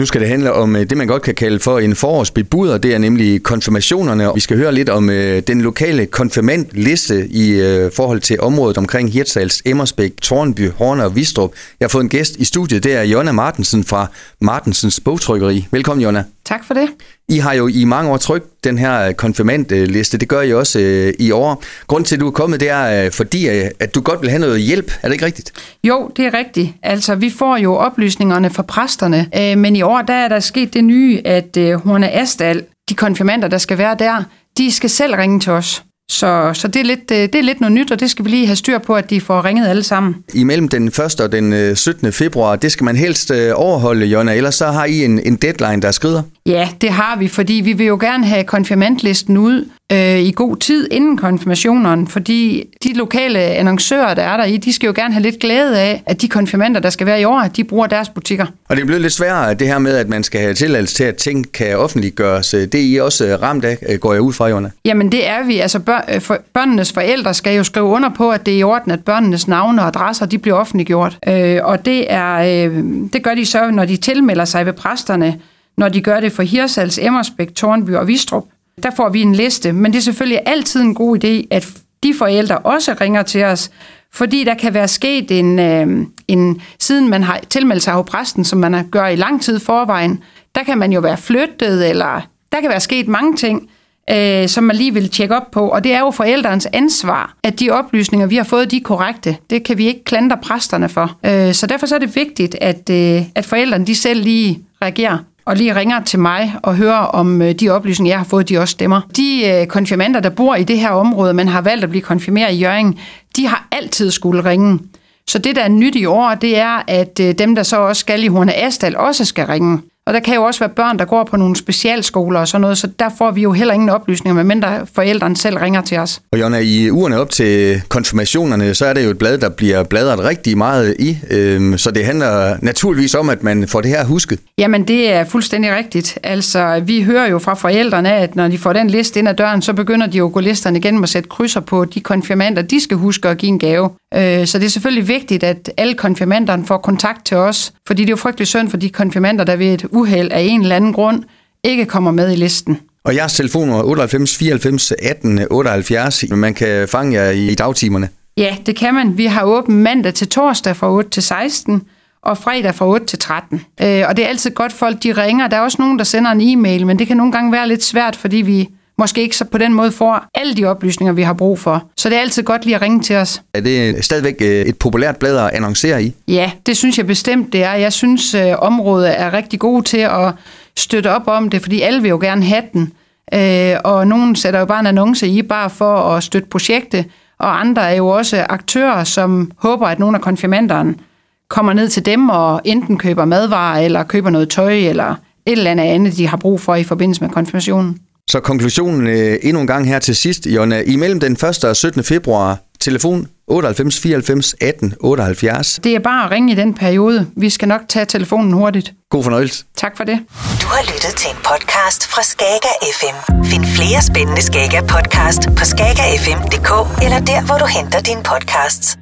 Nu skal det handle om øh, det, man godt kan kalde for en forårsbebuder. Det er nemlig konfirmationerne. Vi skal høre lidt om øh, den lokale konfirmantliste i øh, forhold til området omkring Hirtshals, Emmersbæk, Tornby, Horne og Vistrup. Jeg har fået en gæst i studiet. Det er Jonna Martensen fra Martensens Bogtrykkeri. Velkommen, Jonna. Tak for det. I har jo i mange år trykt den her konfirmantliste. Det gør I også øh, i år. Grunden til, at du er kommet, det er øh, fordi, øh, at du godt vil have noget hjælp. Er det ikke rigtigt? Jo, det er rigtigt. Altså, vi får jo oplysningerne fra præsterne, øh, men i år der er der sket det nye, at øh, Horne Astal, de konfirmander, der skal være der, de skal selv ringe til os. Så, så det, er lidt, øh, det er lidt noget nyt, og det skal vi lige have styr på, at de får ringet alle sammen. Imellem den 1. og den 17. Øh, februar, det skal man helst øh, overholde, Jonna, ellers så har I en, en deadline, der skrider. Ja, det har vi, fordi vi vil jo gerne have konfirmantlisten ud øh, i god tid inden konfirmationerne, fordi de lokale annoncører, der er der i, de skal jo gerne have lidt glæde af, at de konfirmander, der skal være i år, de bruger deres butikker. Og det er blevet lidt sværere, det her med, at man skal have tilladelse til, at ting kan offentliggøres. Det er I også ramt af, går jeg ud fra, Jonna? Jamen det er vi. Altså bør, for, børnenes forældre skal jo skrive under på, at det er i orden, at børnenes navne og adresser, de bliver offentliggjort. Øh, og det, er, øh, det gør de så, når de tilmelder sig ved præsterne, når de gør det for Hirsals, Emmersbæk, Tornby og Vistrup. Der får vi en liste, men det er selvfølgelig altid en god idé, at de forældre også ringer til os, fordi der kan være sket en, øh, en siden man har tilmeldt sig hos præsten, som man har gør i lang tid forvejen, der kan man jo være flyttet, eller der kan være sket mange ting, øh, som man lige vil tjekke op på. Og det er jo forældrens ansvar, at de oplysninger, vi har fået, de er korrekte. Det kan vi ikke klandre præsterne for. Øh, så derfor så er det vigtigt, at, øh, at forældrene de selv lige reagerer og lige ringer til mig og hører, om øh, de oplysninger, jeg har fået, de også stemmer. De øh, konfirmander, der bor i det her område, men har valgt at blive konfirmeret i Jørgen, de har altid skulle ringe. Så det, der er nyt i år, det er, at øh, dem, der så også skal i Horne Astal, også skal ringe. Og der kan jo også være børn, der går på nogle specialskoler og sådan noget, så der får vi jo heller ingen oplysninger, medmindre forældrene selv ringer til os. Og Jonna, i ugerne op til konfirmationerne, så er det jo et blad, der bliver bladret rigtig meget i, øhm, så det handler naturligvis om, at man får det her husket. Jamen, det er fuldstændig rigtigt. Altså, vi hører jo fra forældrene, at når de får den liste ind ad døren, så begynder de jo at gå listerne igen og sætte krydser på de konfirmander, de skal huske at give en gave. Øh, så det er selvfølgelig vigtigt, at alle konfirmanderne får kontakt til os, fordi det er jo frygtelig synd for de konfirmander, der ved et uheld af en eller anden grund ikke kommer med i listen. Og jeres telefonnummer er 98 94 18 78. Man kan fange jer i dagtimerne. Ja, det kan man. Vi har åbent mandag til torsdag fra 8 til 16 og fredag fra 8 til 13. Øh, og det er altid godt, folk de ringer. Der er også nogen, der sender en e-mail, men det kan nogle gange være lidt svært, fordi vi måske ikke så på den måde får alle de oplysninger, vi har brug for. Så det er altid godt lige at ringe til os. Er det stadigvæk øh, et populært blad at annoncere i? Ja, det synes jeg bestemt, det er. Jeg synes, øh, området er rigtig gode til at støtte op om det, fordi alle vil jo gerne have den. Øh, og nogen sætter jo bare en annonce i, bare for at støtte projektet, og andre er jo også aktører, som håber, at nogle af konfirmanderne kommer ned til dem og enten køber madvarer, eller køber noget tøj, eller et eller andet andet, de har brug for i forbindelse med konfirmationen. Så konklusionen øh, endnu en gang her til sidst, Jonna. Imellem den 1. og 17. februar, telefon 98 94 18 78. Det er bare at ringe i den periode. Vi skal nok tage telefonen hurtigt. God fornøjelse. Tak for det. Du har lyttet til en podcast fra Skager FM. Find flere spændende Skager podcast på skagerfm.dk eller der, hvor du henter dine podcasts.